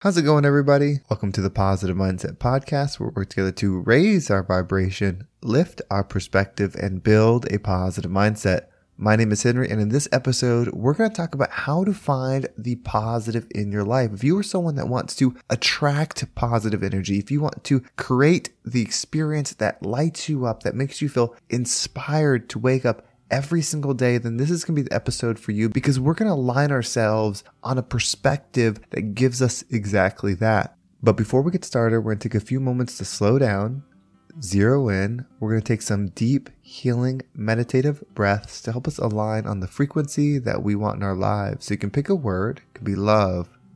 How's it going, everybody? Welcome to the Positive Mindset Podcast, where we work together to raise our vibration, lift our perspective, and build a positive mindset. My name is Henry, and in this episode, we're going to talk about how to find the positive in your life. If you are someone that wants to attract positive energy, if you want to create the experience that lights you up, that makes you feel inspired to wake up every single day, then this is going to be the episode for you because we're going to align ourselves on a perspective that gives us exactly that. But before we get started, we're going to take a few moments to slow down, zero in. We're going to take some deep, healing, meditative breaths to help us align on the frequency that we want in our lives. So you can pick a word, it could be love,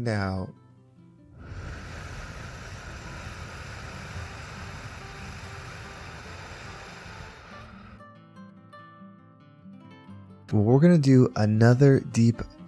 And out. We're going to do another deep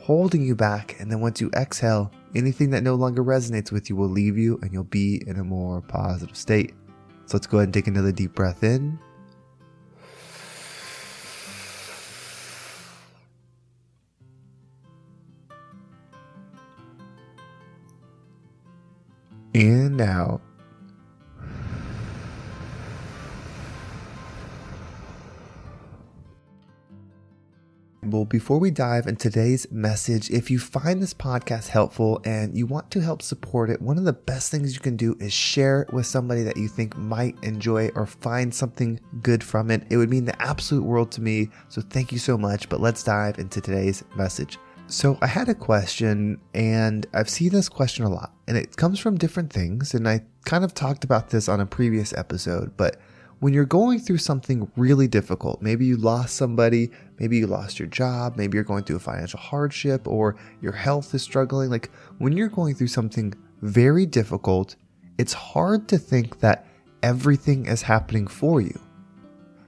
holding you back. And then once you exhale, anything that no longer resonates with you will leave you and you'll be in a more positive state. So let's go ahead and take another deep breath in. And out. Before we dive into today's message, if you find this podcast helpful and you want to help support it, one of the best things you can do is share it with somebody that you think might enjoy or find something good from it. It would mean the absolute world to me. So thank you so much. But let's dive into today's message. So I had a question and I've seen this question a lot and it comes from different things. And I kind of talked about this on a previous episode, but when you're going through something really difficult, maybe you lost somebody, maybe you lost your job, maybe you're going through a financial hardship, or your health is struggling, like when you're going through something very difficult, it's hard to think that everything is happening for you.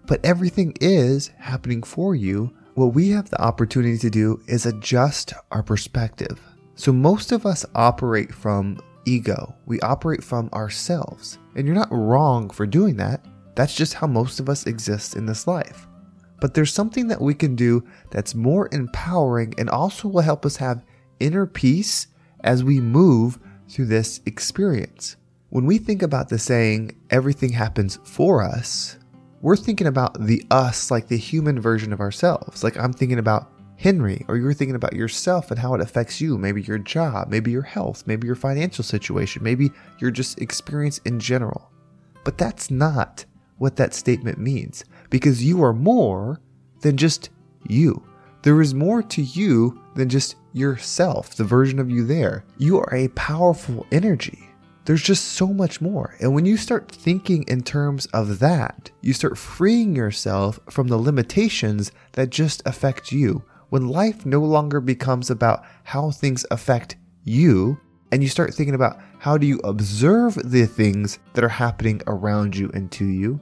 But everything is happening for you. What we have the opportunity to do is adjust our perspective. So most of us operate from ego. We operate from ourselves. And you're not wrong for doing that. That's just how most of us exist in this life. But there's something that we can do that's more empowering and also will help us have inner peace as we move through this experience. When we think about the saying, everything happens for us, we're thinking about the us like the human version of ourselves. Like I'm thinking about Henry, or you're thinking about yourself and how it affects you. Maybe your job, maybe your health, maybe your financial situation, maybe your just experience in general. But that's not what that statement means because you are more than just you. There is more to you than just yourself, the version of you there. You are a powerful energy. There's just so much more. And when you start thinking in terms of that, you start freeing yourself from the limitations that just affect you. When life no longer becomes about how things affect you, and you start thinking about how do you observe the things that are happening around you and to you,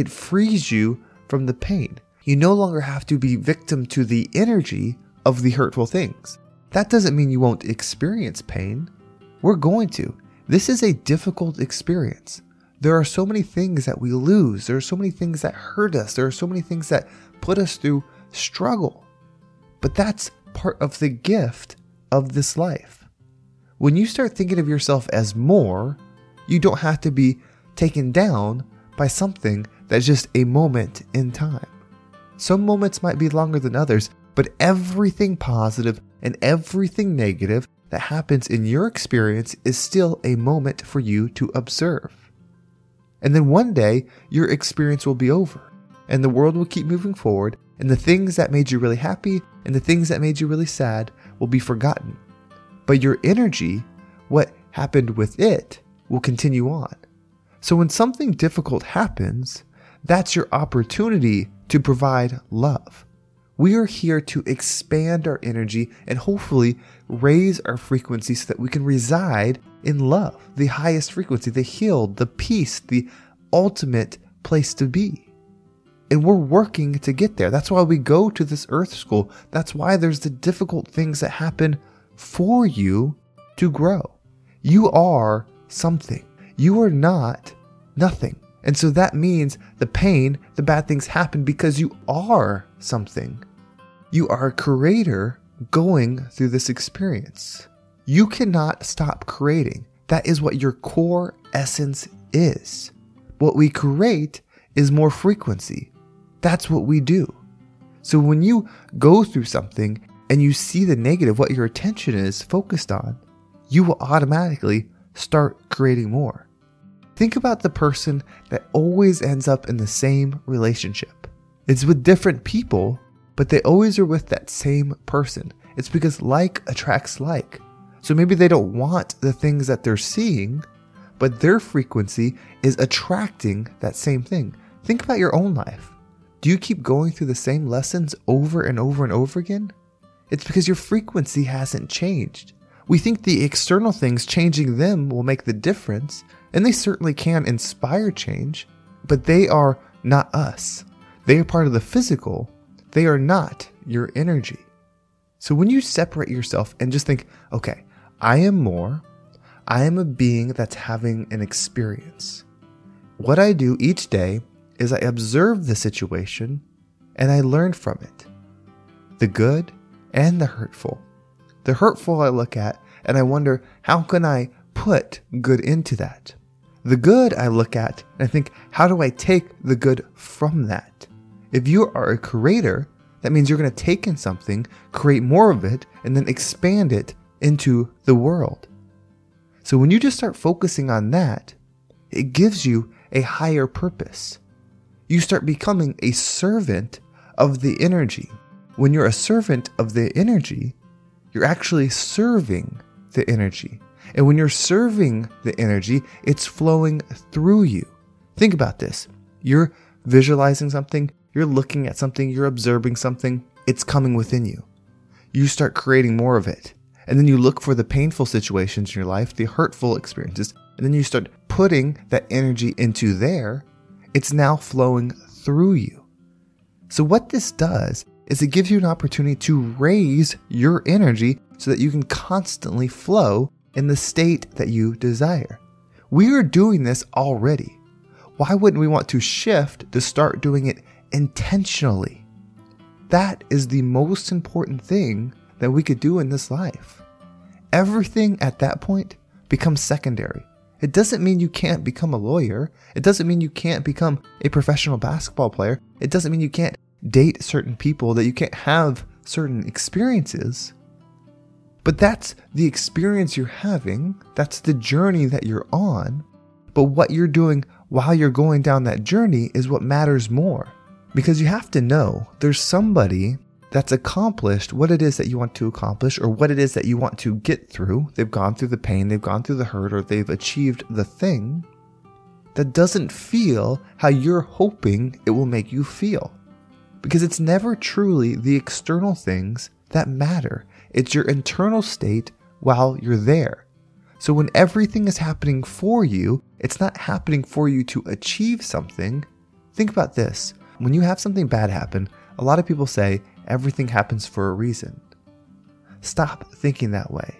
it frees you from the pain. You no longer have to be victim to the energy of the hurtful things. That doesn't mean you won't experience pain. We're going to. This is a difficult experience. There are so many things that we lose. There are so many things that hurt us. There are so many things that put us through struggle. But that's part of the gift of this life. When you start thinking of yourself as more, you don't have to be taken down by something that's just a moment in time. Some moments might be longer than others, but everything positive and everything negative that happens in your experience is still a moment for you to observe. And then one day, your experience will be over, and the world will keep moving forward, and the things that made you really happy and the things that made you really sad will be forgotten. But your energy, what happened with it, will continue on. So when something difficult happens, that's your opportunity to provide love. We are here to expand our energy and hopefully raise our frequency so that we can reside in love, the highest frequency, the healed, the peace, the ultimate place to be. And we're working to get there. That's why we go to this earth school. That's why there's the difficult things that happen for you to grow. You are something. You are not nothing. And so that means the pain, the bad things happen because you are something. You are a creator going through this experience. You cannot stop creating. That is what your core essence is. What we create is more frequency. That's what we do. So when you go through something and you see the negative, what your attention is focused on, you will automatically start creating more. Think about the person that always ends up in the same relationship. It's with different people, but they always are with that same person. It's because like attracts like. So maybe they don't want the things that they're seeing, but their frequency is attracting that same thing. Think about your own life. Do you keep going through the same lessons over and over and over again? It's because your frequency hasn't changed. We think the external things changing them will make the difference, and they certainly can inspire change, but they are not us. They are part of the physical, they are not your energy. So when you separate yourself and just think, okay, I am more, I am a being that's having an experience. What I do each day is I observe the situation and I learn from it the good and the hurtful. The hurtful I look at and I wonder, how can I put good into that? The good I look at and I think, how do I take the good from that? If you are a creator, that means you're going to take in something, create more of it, and then expand it into the world. So when you just start focusing on that, it gives you a higher purpose. You start becoming a servant of the energy. When you're a servant of the energy, you're actually serving the energy. And when you're serving the energy, it's flowing through you. Think about this. You're visualizing something, you're looking at something, you're observing something, it's coming within you. You start creating more of it. And then you look for the painful situations in your life, the hurtful experiences, and then you start putting that energy into there. It's now flowing through you. So, what this does is it gives you an opportunity to raise your energy so that you can constantly flow in the state that you desire. We are doing this already. Why wouldn't we want to shift to start doing it intentionally? That is the most important thing that we could do in this life. Everything at that point becomes secondary. It doesn't mean you can't become a lawyer. It doesn't mean you can't become a professional basketball player. It doesn't mean you can't date certain people, that you can't have certain experiences. But that's the experience you're having, that's the journey that you're on. But what you're doing while you're going down that journey is what matters more. Because you have to know there's somebody that's accomplished what it is that you want to accomplish or what it is that you want to get through. They've gone through the pain, they've gone through the hurt, or they've achieved the thing that doesn't feel how you're hoping it will make you feel. Because it's never truly the external things that matter. It's your internal state while you're there. So when everything is happening for you, it's not happening for you to achieve something. Think about this. When you have something bad happen, a lot of people say everything happens for a reason. stop thinking that way.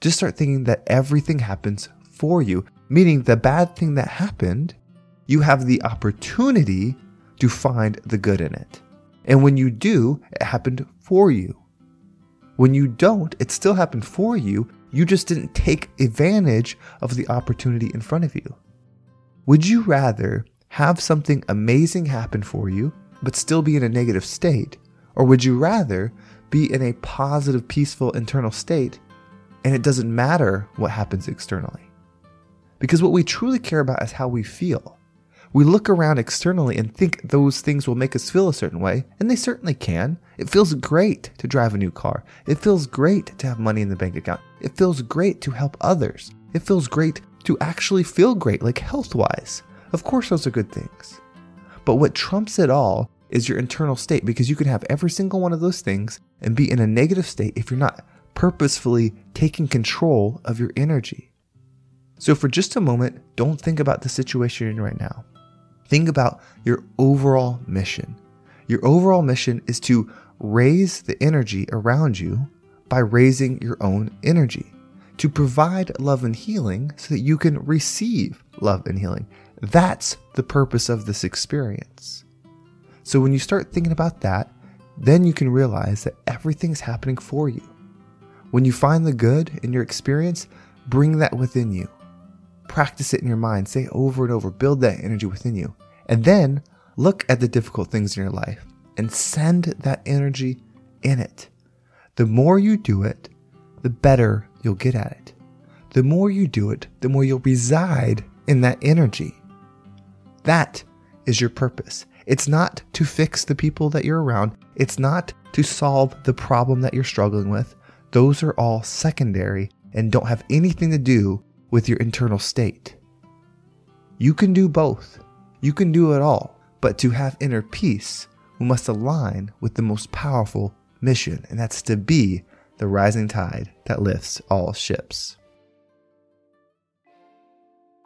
Just start thinking that everything happens for you, meaning the bad thing that happened, you have the opportunity to find the good in it. And when you do, it happened for you. When you don't, it still happened for you. You just didn't take advantage of the opportunity in front of you. Would you rather have something amazing happen for you, but still be in a negative state? Or would you rather be in a positive, peaceful internal state and it doesn't matter what happens externally? Because what we truly care about is how we feel. We look around externally and think those things will make us feel a certain way, and they certainly can. It feels great to drive a new car. It feels great to have money in the bank account. It feels great to help others. It feels great to actually feel great, like health wise. Of course, those are good things. But what trumps it all is your internal state because you can have every single one of those things and be in a negative state if you're not purposefully taking control of your energy. So, for just a moment, don't think about the situation you're in right now. Think about your overall mission. Your overall mission is to raise the energy around you by raising your own energy, to provide love and healing so that you can receive love and healing. That's the purpose of this experience. So when you start thinking about that, then you can realize that everything's happening for you. When you find the good in your experience, bring that within you. Practice it in your mind, say over and over, build that energy within you. And then look at the difficult things in your life and send that energy in it. The more you do it, the better you'll get at it. The more you do it, the more you'll reside in that energy. That is your purpose. It's not to fix the people that you're around. It's not to solve the problem that you're struggling with. Those are all secondary and don't have anything to do with your internal state. You can do both. You can do it all. But to have inner peace, we must align with the most powerful mission, and that's to be the rising tide that lifts all ships.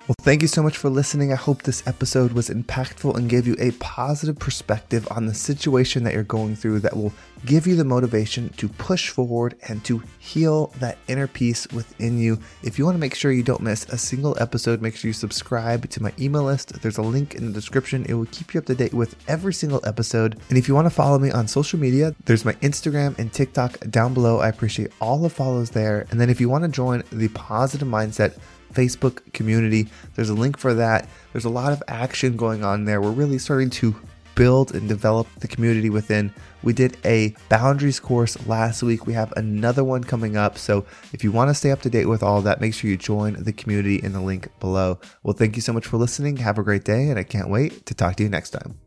Well, thank you so much for listening. I hope this episode was impactful and gave you a positive perspective on the situation that you're going through that will give you the motivation to push forward and to heal that inner peace within you. If you want to make sure you don't miss a single episode, make sure you subscribe to my email list. There's a link in the description. It will keep you up to date with every single episode. And if you want to follow me on social media, there's my Instagram and TikTok down below. I appreciate all the follows there. And then if you want to join the Positive Mindset Facebook community. There's a link for that. There's a lot of action going on there. We're really starting to build and develop the community within. We did a boundaries course last week. We have another one coming up. So if you want to stay up to date with all that, make sure you join the community in the link below. Well, thank you so much for listening. Have a great day, and I can't wait to talk to you next time.